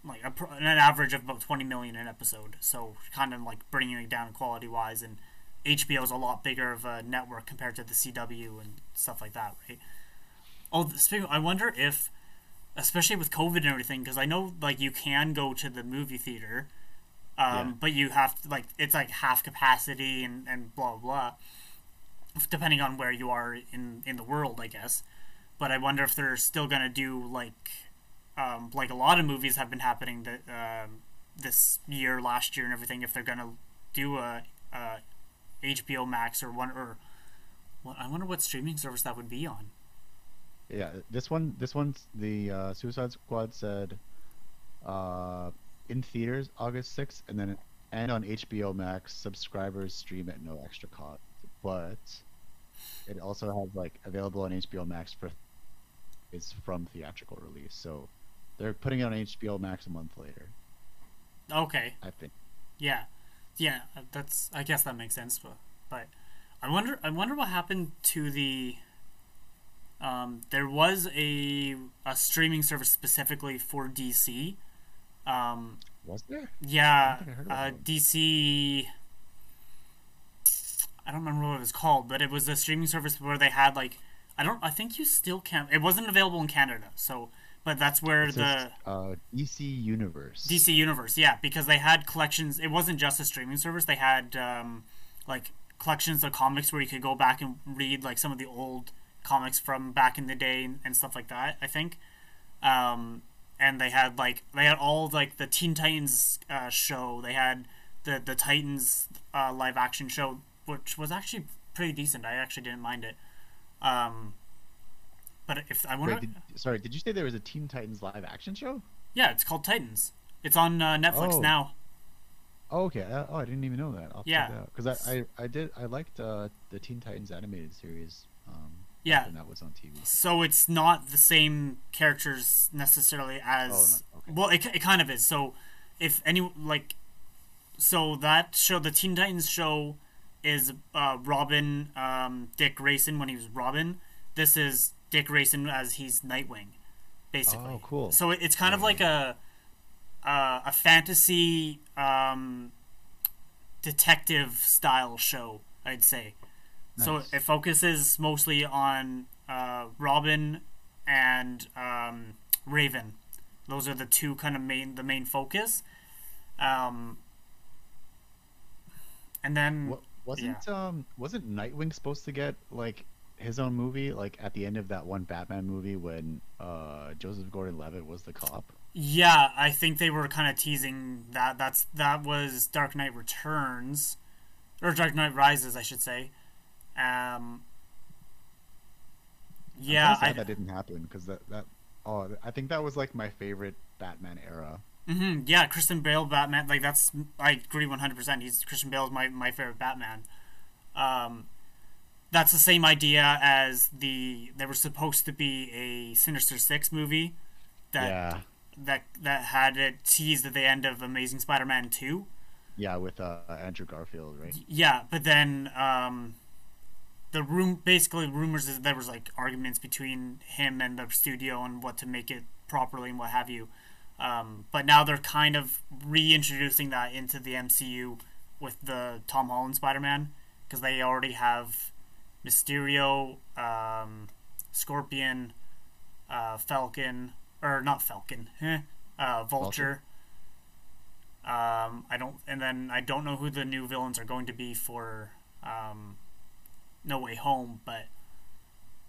like a, an average of about twenty million an episode. So kind of like bringing it down quality wise, and HBO is a lot bigger of a network compared to the CW and stuff like that, right? Oh, speaking, I wonder if especially with COVID and everything, because I know like you can go to the movie theater, um, Yeah. but you have to like it's like half capacity and and blah blah, depending on where you are in in the world, I guess. But I wonder if they're still gonna do like um, like a lot of movies have been happening that um, this year, last year, and everything. If they're gonna do a, a HBO Max or one or what, I wonder what streaming service that would be on. Yeah, this one, this one's the uh, Suicide Squad said uh, in theaters August sixth, and then and on HBO Max, subscribers stream at no extra cost. But it also has like available on HBO Max for is from theatrical release. So they're putting it on HBO Max a month later. Okay. I think. Yeah, yeah. That's. I guess that makes sense. But, but I wonder. I wonder what happened to the. Um, there was a a streaming service specifically for DC. Um, was there? Yeah, uh, DC. I don't remember what it was called, but it was a streaming service where they had like I don't. I think you still can't. It wasn't available in Canada, so but that's where It's the just, uh, DC Universe. DC Universe, yeah, because they had collections. It wasn't just a streaming service. They had um, like collections of comics where you could go back and read like some of the old comics from back in the day and, and stuff like that. I think, um, and they had like they had all like the Teen Titans uh, show. They had the the Titans uh, live action show, which was actually pretty decent. I actually didn't mind it. Um, but if I wonder, Wait, did, sorry, did you say there was a Teen Titans live action show? yeah, it's called Titans. It's on uh, Netflix Oh. now. Oh, okay. Uh, oh, I didn't even know that. I'll Yeah. check it out because I, I, I did I liked uh, the Teen Titans animated series. Um, Yeah. when that was on TV. So it's not the same characters necessarily as. Oh, okay. Well, it, it kind of is. So if any like, so that show, the Teen Titans show, is uh, Robin, um, Dick Grayson when he was Robin. This is Dick Grayson as he's Nightwing, basically. Oh, cool. So it, it's kind of like a uh, a fantasy um, detective style show, I'd say. So it focuses mostly on uh, Robin and um, Raven. Those are the two kind of main the main focus. Um, and then Wa- wasn't um wasn't Nightwing supposed to get like his own movie like at the end of that one Batman movie when uh Joseph Gordon-Levitt was the cop? Yeah, I think they were kind of teasing that. That's that was Dark Knight Returns, or Dark Knight Rises, I should say. Um, I'm yeah, I, that didn't happen because that that oh I think that was like my favorite Batman era. hmm yeah, Christian Bale Batman. Like that's I agree one hundred percent. He's Christian Bale is my my favorite Batman. Um, that's the same idea as the there was supposed to be a Sinister Six movie that yeah, that that had it teased at the end of Amazing Spider-Man two. yeah, with uh, Andrew Garfield, right? Yeah, but then um, the room basically rumors is there was like arguments between him and the studio on what to make it properly and what have you. Um, but now they're kind of reintroducing that into the MCU with the Tom Holland Spider-Man because they already have Mysterio, um, Scorpion, uh, Falcon, or not Falcon, [LAUGHS] eh, uh, Vulture. Um, I don't, and then I don't know who the new villains are going to be for um, No Way Home, but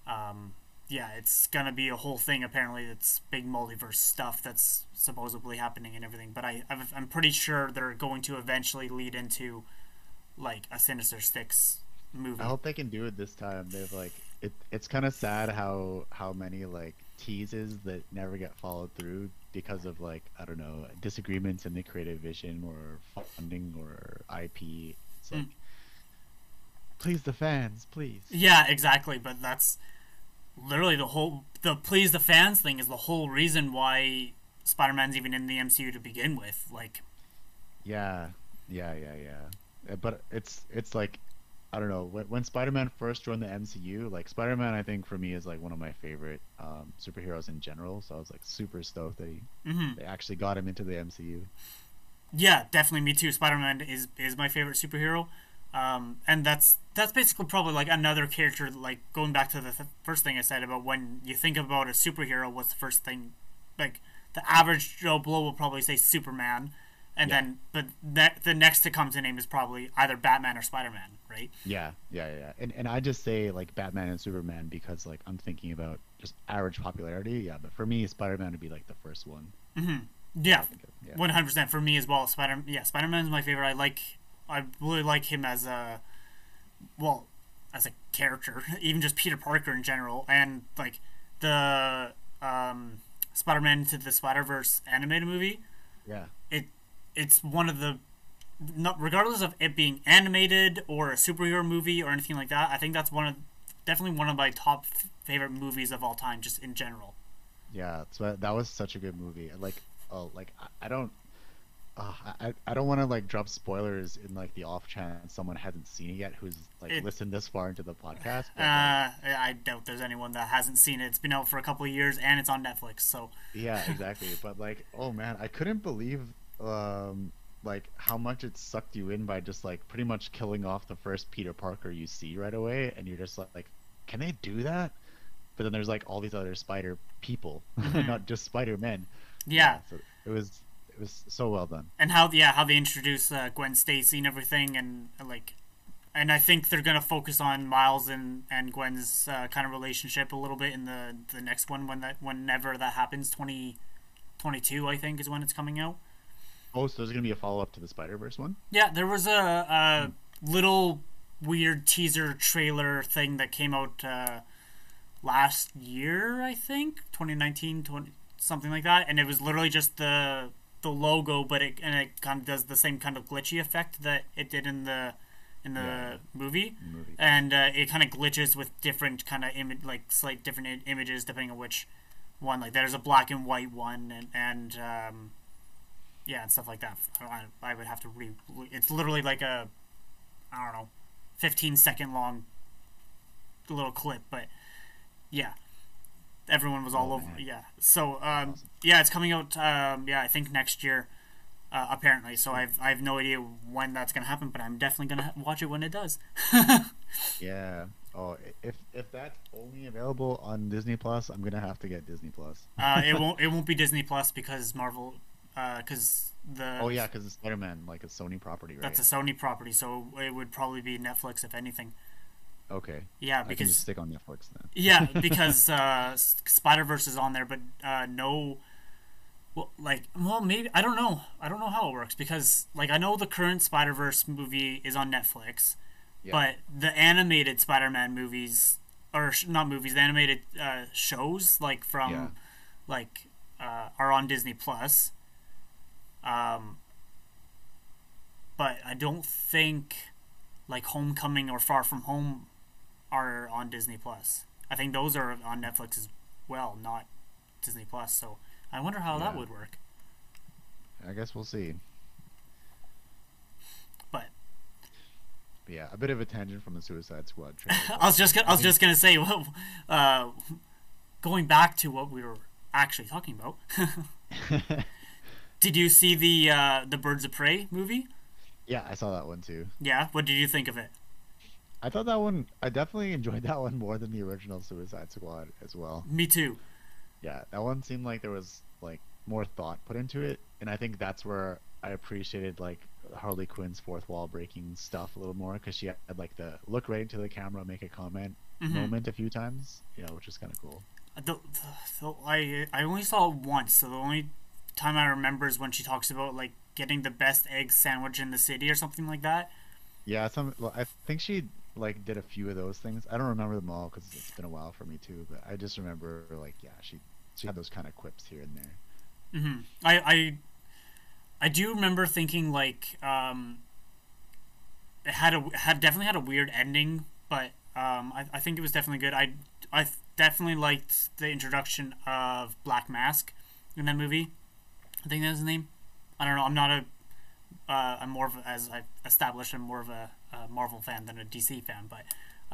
um, yeah, it's gonna be a whole thing. Apparently, it's big multiverse stuff that's supposedly happening and everything. But I, I'm pretty sure they're going to eventually lead into like a Sinister Six movie. I hope they can do it this time. They've like it. It's kind of sad how how many like teases that never get followed through because of like I don't know disagreements in the creative vision or funding or IP. It's like, Mm. Please the fans, please. Yeah, exactly. But that's literally the whole the please the fans thing is the whole reason why Spider-Man's even in the MCU to begin with. Like, Yeah, yeah, yeah, yeah. But it's it's like I don't know when, when Spider-Man first joined the MCU. Like Spider-Man, I think for me is like one of my favorite um, superheroes in general. So I was like super stoked that he mhm. they actually got him into the MCU. yeah, definitely me too. Spider-Man is is my favorite superhero. Um, and that's that's basically probably like another character. Like going back to the th- first thing I said about when you think about a superhero, what's the first thing? Like the average Joe Blow will probably say Superman, and Yeah. then but that the next to come to name is probably either Batman or Spider-Man, right? Yeah, yeah, yeah. And and I just say like Batman and Superman because like I'm thinking about just average popularity. Yeah, but for me, Spider-Man would be like the first one. Yeah, I think of- yeah. One hundred percent for me as well. Spider, yeah, Spider Man is my favorite. I like, I really like him as a, well, as a character, [LAUGHS] even just Peter Parker in general, and like the um, Spider Man into the Spider Verse animated movie. Yeah, It, it's one of the not regardless of it being animated or a superhero movie or anything like that. I think that's one of definitely one of my top f- favorite movies of all time, just in general. Yeah, so that was such a good movie. Like, oh, like I don't, uh, I I don't want to like drop spoilers in like the off chance someone hasn't seen it yet who's like It- listened this far into the podcast. but, like, Uh, I doubt there's anyone that hasn't seen it. It's been out for a couple of years and it's on Netflix. So yeah, [LAUGHS] exactly. but like, oh man, I couldn't believe um like how much it sucked you in by just like pretty much killing off the first Peter Parker you see right away, and you're just like, like can they do that? But then there's like all these other Spider people, [LAUGHS] not just Spider Men. yeah, so it was it was so well done. and how yeah how they introduce uh, Gwen Stacy and everything, and uh, like, and I think they're gonna focus on Miles and and Gwen's uh, kind of relationship a little bit in the the next one when that whenever that happens. Twenty twenty two, I think, is when it's coming out. Oh, so there's gonna be a follow up to the Spider Verse one. Yeah, there was a, a little weird teaser trailer thing that came out uh, last year, I think, 2019, 20, something like that, and it was literally just the the logo, but it and it kind of does the same kind of glitchy effect that it did in the in the Yeah. movie, Movie. and uh, it kind of glitches with different kind of image, like slight different I- images depending on which one. Like there's a black and white one, and and um, yeah, and stuff like that. I, I would have to re. It's literally like a, I don't know, fifteen second long little clip, but yeah, everyone was all Oh, over. man. Yeah, so um, yeah, it's coming out. Um, yeah, I think next year. Uh, apparently, so I've I have no idea when that's gonna happen, but I'm definitely gonna watch it when it does. [LAUGHS] Yeah. Oh, if if that's only available on Disney Plus, I'm gonna have to get Disney Plus. uh, it won't it won't be Disney Plus because Marvel, because the Oh yeah, because it's Spider Man, like a Sony property, right? that's a Sony property, so it would probably be Netflix if anything. Okay. Yeah, I can just because stick on Netflix then. yeah, [LAUGHS] because uh, Spider Verse is on there, but uh, no. Well, like, well, maybe I don't know. I don't know how it works because, like, I know the current Spider Verse movie is on Netflix, Yeah. but the animated Spider Man movies, or sh- not movies, the animated uh, shows, like from, Yeah. like, uh, are on Disney Plus. Um, but I don't think, like, Homecoming or Far From Home are on Disney Plus. I think those are on Netflix as well, not Disney Plus. So I wonder how that would work. I guess we'll see. But But yeah, a bit of a tangent from the Suicide Squad. [LAUGHS] I was just gonna, I was just gonna say, [LAUGHS] well, uh, going back to what we were actually talking about. [LAUGHS] did you see the uh, the Birds of Prey movie? yeah, I saw that one too. Yeah. What did you think of it? I thought that one. I definitely enjoyed [LAUGHS] that one more than the original Suicide Squad as well. Me too. Yeah, that one seemed like there was like more thought put into it, and I think that's where I appreciated like Harley Quinn's fourth wall breaking stuff a little more because she had like the look right into the camera, make a comment Mhm. moment a few times, you know, which is kind of cool. The, the, I I only saw it once, so the only time I remember is when she talks about like getting the best egg sandwich in the city or something like that. Yeah, some. Well, I think she like did a few of those things. I don't remember them all because it's been a while for me too. But I just remember like yeah, she she had those kind of quips here and there. hmm I, I I do remember thinking like um, it had a had definitely had a weird ending, but um, I, I think it was definitely good. I I definitely liked the introduction of Black Mask in that movie. I think that's his name. I don't know. I'm not a uh, I'm more of a, as I've established. I'm more of a, a Marvel fan than a DC fan, but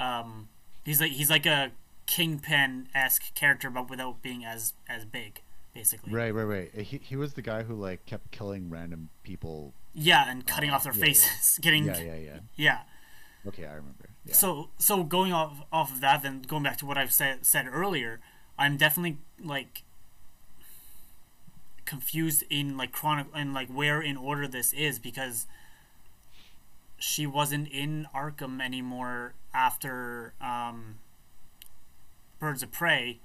um, he's like he's like a Kingpin esque character, but without being as as big, basically. Right, right, right. He he was the guy who like kept killing random people. Yeah, and cutting Uh, off their yeah, yeah. faces, [LAUGHS] getting Yeah, yeah, yeah. yeah. Okay, I remember. Yeah. So so going off off of that, then going back to what I've said said earlier, I'm definitely like confused in like chronic and like where in order this is because she wasn't in Arkham anymore after um, Birds of Prey.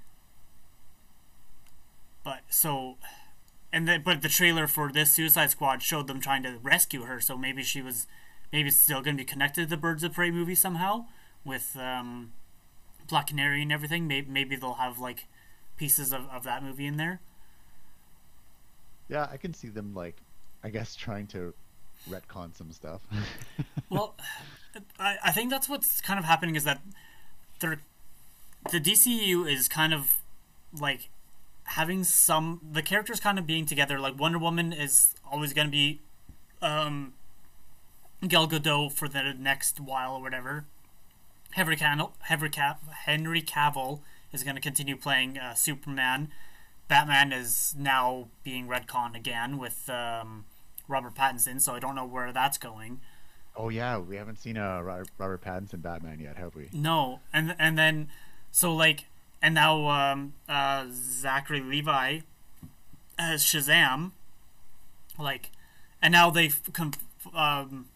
But so, and the, but the trailer for this Suicide Squad showed them trying to rescue her. So maybe she was, maybe still going to be connected to the Birds of Prey movie somehow with um, Black Canary and everything. Maybe maybe they'll have like pieces of, of that movie in there. yeah, I can see them like, I guess trying to retcon some stuff. [LAUGHS] well, [LAUGHS] I, I think that's what's kind of happening is that the DCU is kind of like having some the characters kind of being together. Like Wonder Woman is always going to be um, Gal Gadot for the next while or whatever. Henry Cavill, Henry, Henry Cavill is going to continue playing uh, Superman. Batman is now being retconned again with um, Robert Pattinson, so I don't know where that's going. Oh yeah, we haven't seen a Robert Pattinson Batman yet, have we? No, and and then so like and now um, uh, Zachary Levi as Shazam, like, and now they've com- um,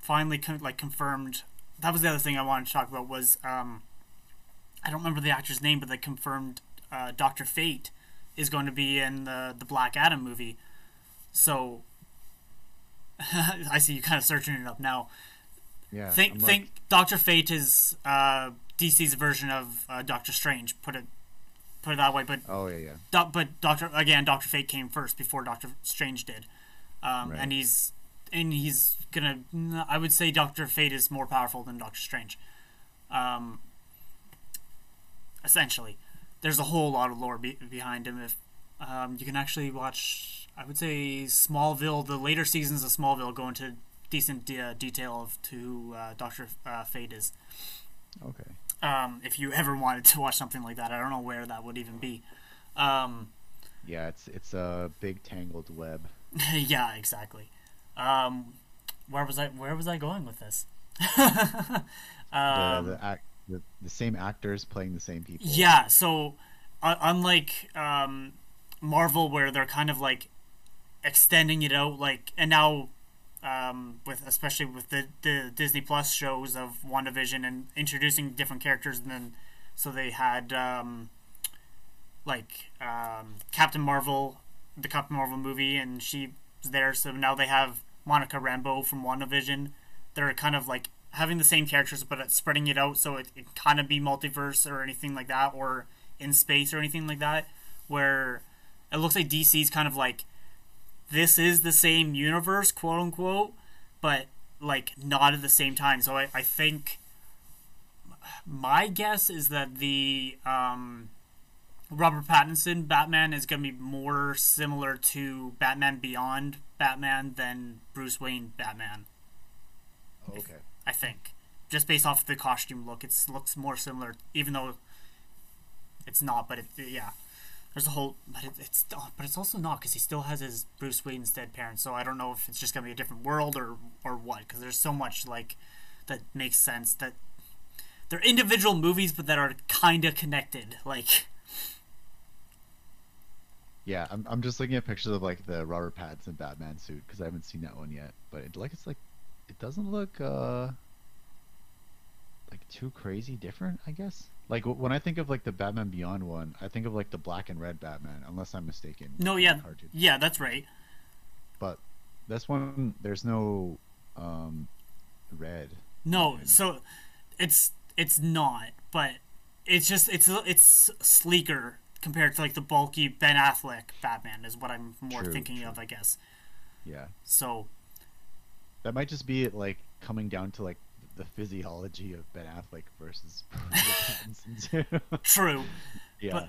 finally con- like confirmed. That was the other thing I wanted to talk about was um, I don't remember the actor's name, but they confirmed uh, Doctor Fate is going to be in the the Black Adam movie. So [LAUGHS] I see you kind of searching it up now. Yeah. Think think Doctor Fate is uh, DC's version of uh, Doctor Strange. Put it put it that way. But oh yeah, yeah. Do- but Doctor again, Doctor Fate came first before Doctor Strange did, um, right. and he's and he's gonna. I would say Doctor Fate is more powerful than Doctor Strange. Um, essentially, there's a whole lot of lore be- behind him. If um, you can actually watch, I would say Smallville. The later seasons of Smallville go into decent de- uh, detail of to who uh, Doctor uh, Fate is. Okay. Um, if you ever wanted to watch something like that, I don't know where that would even be. Um, yeah, it's it's a big tangled web. [LAUGHS] yeah, exactly. Um, where was I? Where was I going with this? um, [LAUGHS] the, the, act, the, the same actors playing the same people. Yeah. So, uh, unlike um, Marvel, where they're kind of like extending it out, like, and now um, with especially with the, the Disney Plus shows of WandaVision and introducing different characters, and then so they had um, like um, Captain Marvel, the Captain Marvel movie, and she was there. So now they have Monica Rambeau from WandaVision. They're kind of like having the same characters, but spreading it out so it, it kind of be multiverse or anything like that, or in space or anything like that, where it looks like DC's kind of like this is the same universe, quote unquote, but like not at the same time. So I, I think my guess is that the um, Robert Pattinson Batman is going to be more similar to Batman Beyond Batman than Bruce Wayne Batman. Okay. I think just based off the costume look, it looks more similar, even though it's not. But it, yeah. There's a whole, but it, it's oh, but it's also not because he still has his Bruce Wayne's dead parents. So I don't know if it's just gonna be a different world or or what. Because there's so much like that makes sense that they're individual movies, but that are kind of connected. Like, yeah, I'm I'm just looking at pictures of like the Robert Pattinson Batman suit because I haven't seen that one yet. But it, like it's like it doesn't look uh like too crazy different, I guess. Like when I think of like the Batman Beyond one, I think of like the black and red Batman, unless I'm mistaken. No, yeah, yeah, that's right. But this one, there's no um, red. No, so it's it's not, but it's just it's it's sleeker compared to like the bulky Ben Affleck Batman is what I'm more true, thinking true. of, I guess. Yeah. So that might just be it, like coming down to like the physiology of Ben Affleck versus [LAUGHS] Pattinson. True. [LAUGHS] Yeah. But,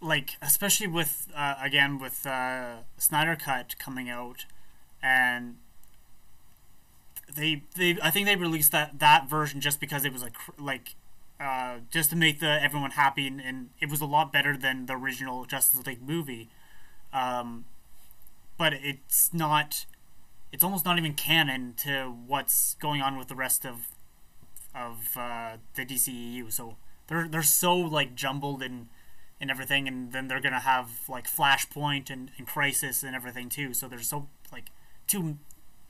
like especially with uh, again with uh, Snyder Cut coming out, and they they I think they released that that version just because it was like like uh, just to make the everyone happy and, and, it was a lot better than the original Justice League movie. Um, but it's not. It's almost not even canon to what's going on with the rest of of uh, the DCEU. So they're they're so like jumbled and and everything, and then they're gonna have like Flashpoint and, and Crisis and everything too. So there's so like two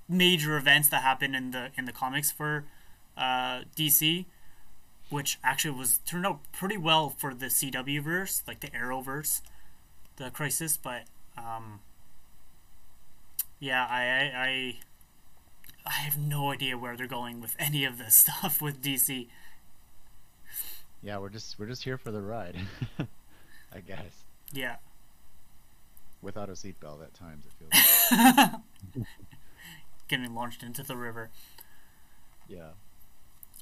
major events that happen in the in the comics for uh, DC, which actually was turned out pretty well for the CW verse, like the Arrowverse, the Crisis. But um, yeah, I, I, I I have no idea where they're going with any of this [LAUGHS] stuff with DC. Yeah, we're just we're just here for the ride, [LAUGHS] I guess. Yeah. Without a seatbelt at times, it feels. [LAUGHS] Like. getting launched into the river. Yeah.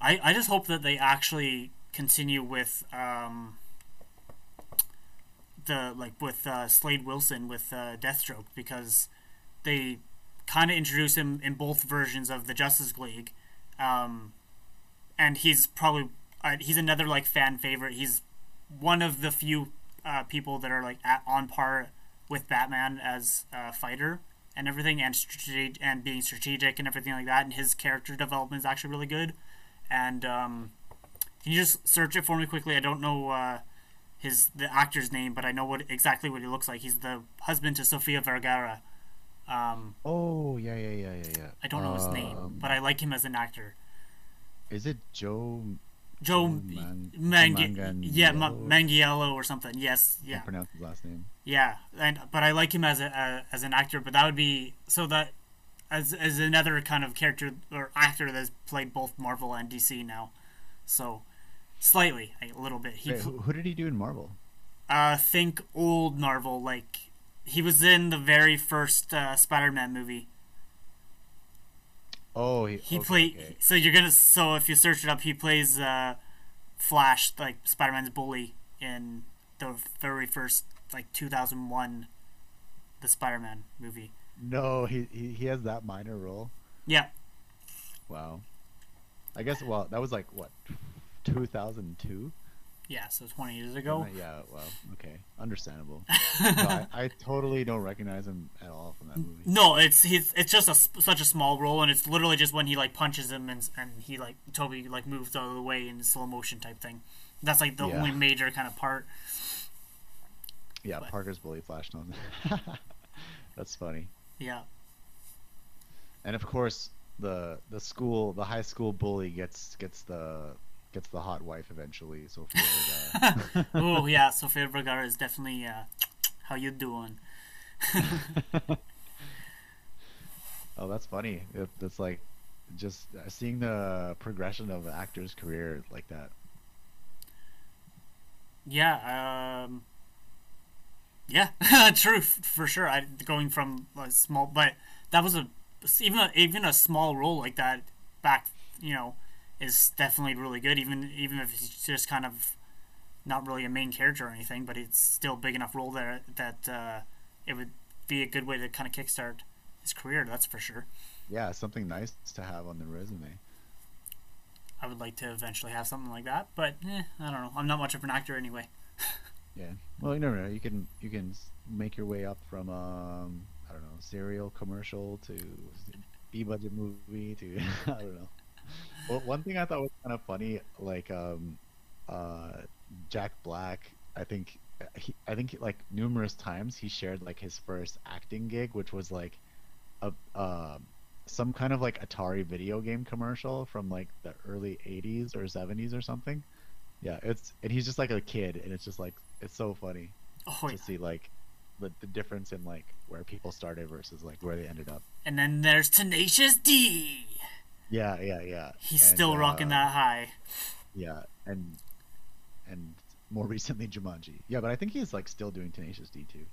I, I just hope that they actually continue with um, the like with uh, Slade Wilson with uh, Deathstroke because they kind of introduce him in both versions of the Justice League, um, and he's probably uh, he's another like fan favorite. He's one of the few uh, people that are like at, on par with Batman as a fighter and everything, and and being strategic and everything like that. And his character development is actually really good. And um, can you just search it for me quickly? I don't know uh, his the actor's name, but I know what exactly what he looks like. He's the husband to Sofia Vergara. Um, oh yeah, yeah, yeah, yeah, yeah. I don't know his name, Um, but I like him as an actor. Is it Joe? Joe Man- Manganiello? yeah, Ma- Mangiello or something. Yes, I yeah, can't pronounce his last name. yeah. And but I like him as a, a as an actor. But that would be so that as as another kind of character or actor that's played both Marvel and DC now. So slightly, a little bit. He Wait, who, who did he do in Marvel? uh think old Marvel like he was in the very first uh, Spider-Man movie. Oh, he, He okay, played. okay. So you're gonna. So if you search it up, he plays uh, Flash, like Spider-Man's bully in the very first, like 2001, the Spider-Man movie. No, he, he he has that minor role. Yeah, Wow. I guess well that was like what, 2002. Yeah. So 20 years ago. Yeah. Well, okay, understandable. [LAUGHS] I, I totally don't recognize him at all from that movie. No, it's he's it's just a, such a small role, and it's literally just when he like punches him and and he like Tobey like moves out of the way in slow motion type thing. That's like the Yeah. only major kind of part. Yeah, But- Parker's bully Flash knows. [LAUGHS] That's funny. Yeah. And of course, the the school, the high school bully gets gets the gets the hot wife eventually. So Vergara. [LAUGHS] oh yeah. Sofia Vergara is definitely uh, how you doing? [LAUGHS] oh, that's funny. It, it's like just uh, seeing the progression of an actor's career like that. Yeah, um, yeah, [LAUGHS] true for sure. I going from a small, but that was a even a, even a small role like that back, you know, is definitely really good. Even even if it's just kind of not really a main character or anything, but it's still a big enough role there that uh, it would be a good way to kind of kickstart his career. That's for sure. Yeah, something nice to have on the resume. I would like to eventually have something like that, but eh, I don't know. I'm not much of an actor anyway. [LAUGHS] Yeah. Well, you never know. You can you can make your way up from um I don't know cereal commercial to B budget movie to [LAUGHS] I don't know. Well, one thing I thought was kind of funny, like um uh Jack Black. I think he, I think like numerous times he shared like his first acting gig, which was like a uh, some kind of like Atari video game commercial from like the early 80s or 70s or something. Yeah, it's and he's just like a kid, and it's just like it's so funny Oh, to see like the, the difference in like where people started versus like where they ended up. and then there's Tenacious D. Yeah, yeah, yeah. He's And, still rocking uh, that high. Yeah, and and more [LAUGHS] recently Jumanji. Yeah, but I think he's like still doing Tenacious D too.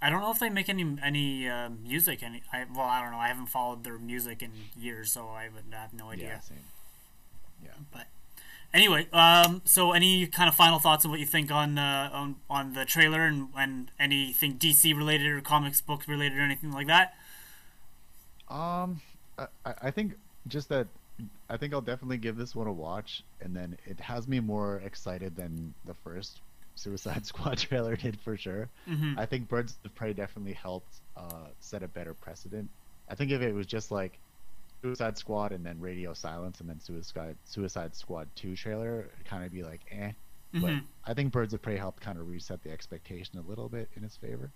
I don't know if they make any any uh, music. Any, I, well, I don't know. I haven't followed their music in years, so I would have no idea. Yeah, same. Yeah. But anyway, um, so any kind of final thoughts on what you think on uh, on on the trailer and, and anything DC related or comics book related or anything like that? Um, I, I think just that I think I'll definitely give this one a watch, and then it has me more excited than the first Suicide [LAUGHS] Squad trailer did for sure. hmm I think Birds of Prey definitely helped uh, set a better precedent. I think if it was just like Suicide Squad and then Radio Silence and then Suicide Suicide Squad Two trailer, it'd kind of be like eh. But Mhm. I think Birds of Prey helped kind of reset the expectation a little bit in its favor.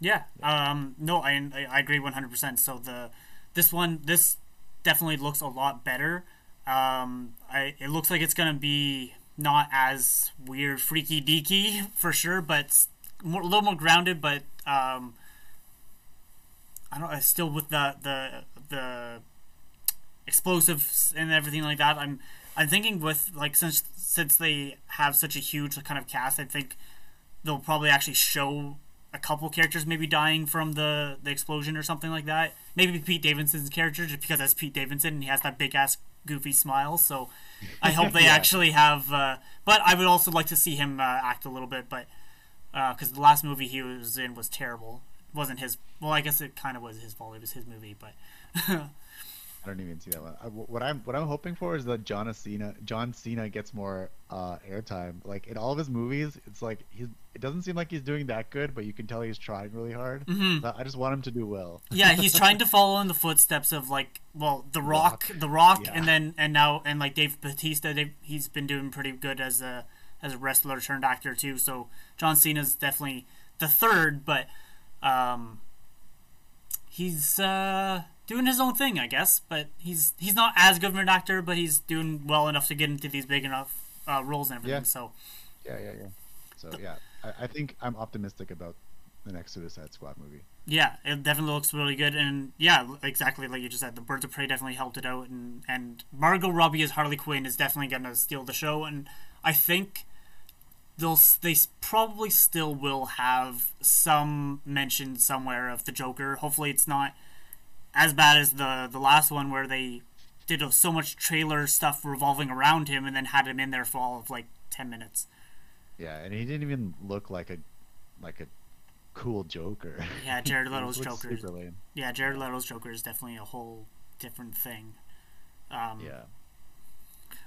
Yeah. Um, no, I I agree one hundred percent. So the this one this definitely looks a lot better. Um, I it looks like it's gonna be not as weird, freaky deaky [LAUGHS] for sure, but more, a little more grounded. But um, I don't. uh, Still with the the the explosives and everything like that. I'm I'm thinking with like since since they have such a huge kind of cast, I think they'll probably actually show a couple characters maybe dying from the the explosion or something like that. Maybe Pete Davidson's character, just because that's Pete Davidson and he has that big ass goofy smile. So I hope they [LAUGHS] Yeah. actually have. Uh, but I would also like to see him uh, act a little bit, but because the last movie he was in was terrible. It wasn't his. Well, I guess it kind of was his fault. It was his movie, but [LAUGHS] I don't even see that one. I, what I'm what I'm hoping for is that John Cena John Cena gets more uh, airtime. Like in all of his movies, it's like he's it doesn't seem like he's doing that good, but you can tell he's trying really hard. Mhm. So I just want him to do well. yeah, he's [LAUGHS] trying to follow in the footsteps of like, well, The Rock, The Rock, Yeah. and then and now and like Dave Batista. He's been doing pretty good as a as a wrestler turned actor too. So John Cena's definitely the third, but um, he's uh, doing his own thing, I guess. But he's he's not as good of an actor, but he's doing well enough to get into these big enough uh, roles and everything. Yeah. So Yeah, yeah, yeah. So yeah, I, I think I'm optimistic about the next Suicide Squad movie. Yeah, it definitely looks really good, and yeah, exactly like you just said, the Birds of Prey definitely helped it out, and and Margot Robbie as Harley Quinn is definitely gonna steal the show, and I think they'll they probably still will have some mention somewhere of the Joker. Hopefully, it's not as bad as the the last one where they did so much trailer stuff revolving around him, and then had him in there for all of like ten minutes. Yeah, and he didn't even look like a like a cool Joker. Yeah, [LAUGHS] Jared Leto's Joker. Super lame. Yeah, Jared Leto's Joker is definitely a whole different thing. Um, Yeah.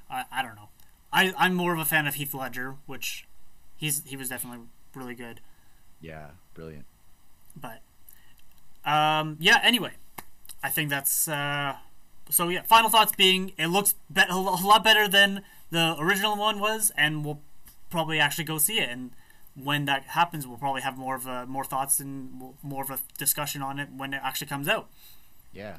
I, I don't know. I I'm more of a fan of Heath Ledger, which he's he was definitely really good. Yeah. Brilliant. But um, yeah. Anyway, I think that's uh, so. Yeah. Final thoughts being it looks be- a lot better than the original one was, and we'll probably actually go see it. And when that happens, we'll probably have more of a more thoughts and more of a discussion on it when it actually comes out. Yeah.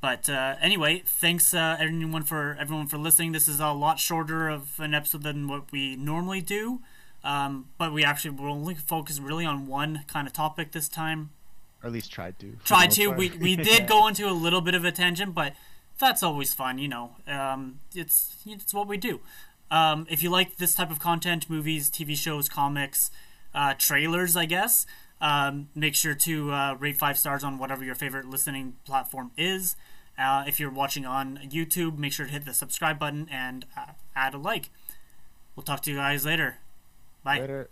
But uh, anyway, thanks uh, everyone for everyone for listening. This is a lot shorter of an episode than what we normally do, um, but we actually will only focus really on one kind of topic this time. Or at least tried to. for the Try most to. part. We we [LAUGHS] did Yeah. go into a little bit of a tangent, but that's always fun, you know. Um, it's it's what we do. Um, if you like this type of content, movies, TV shows, comics, uh, trailers, I guess, um, make sure to uh, rate five stars on whatever your favorite listening platform is. Uh, if you're watching on YouTube, make sure to hit the subscribe button and uh, add a like. We'll talk to you guys later. Bye. Later.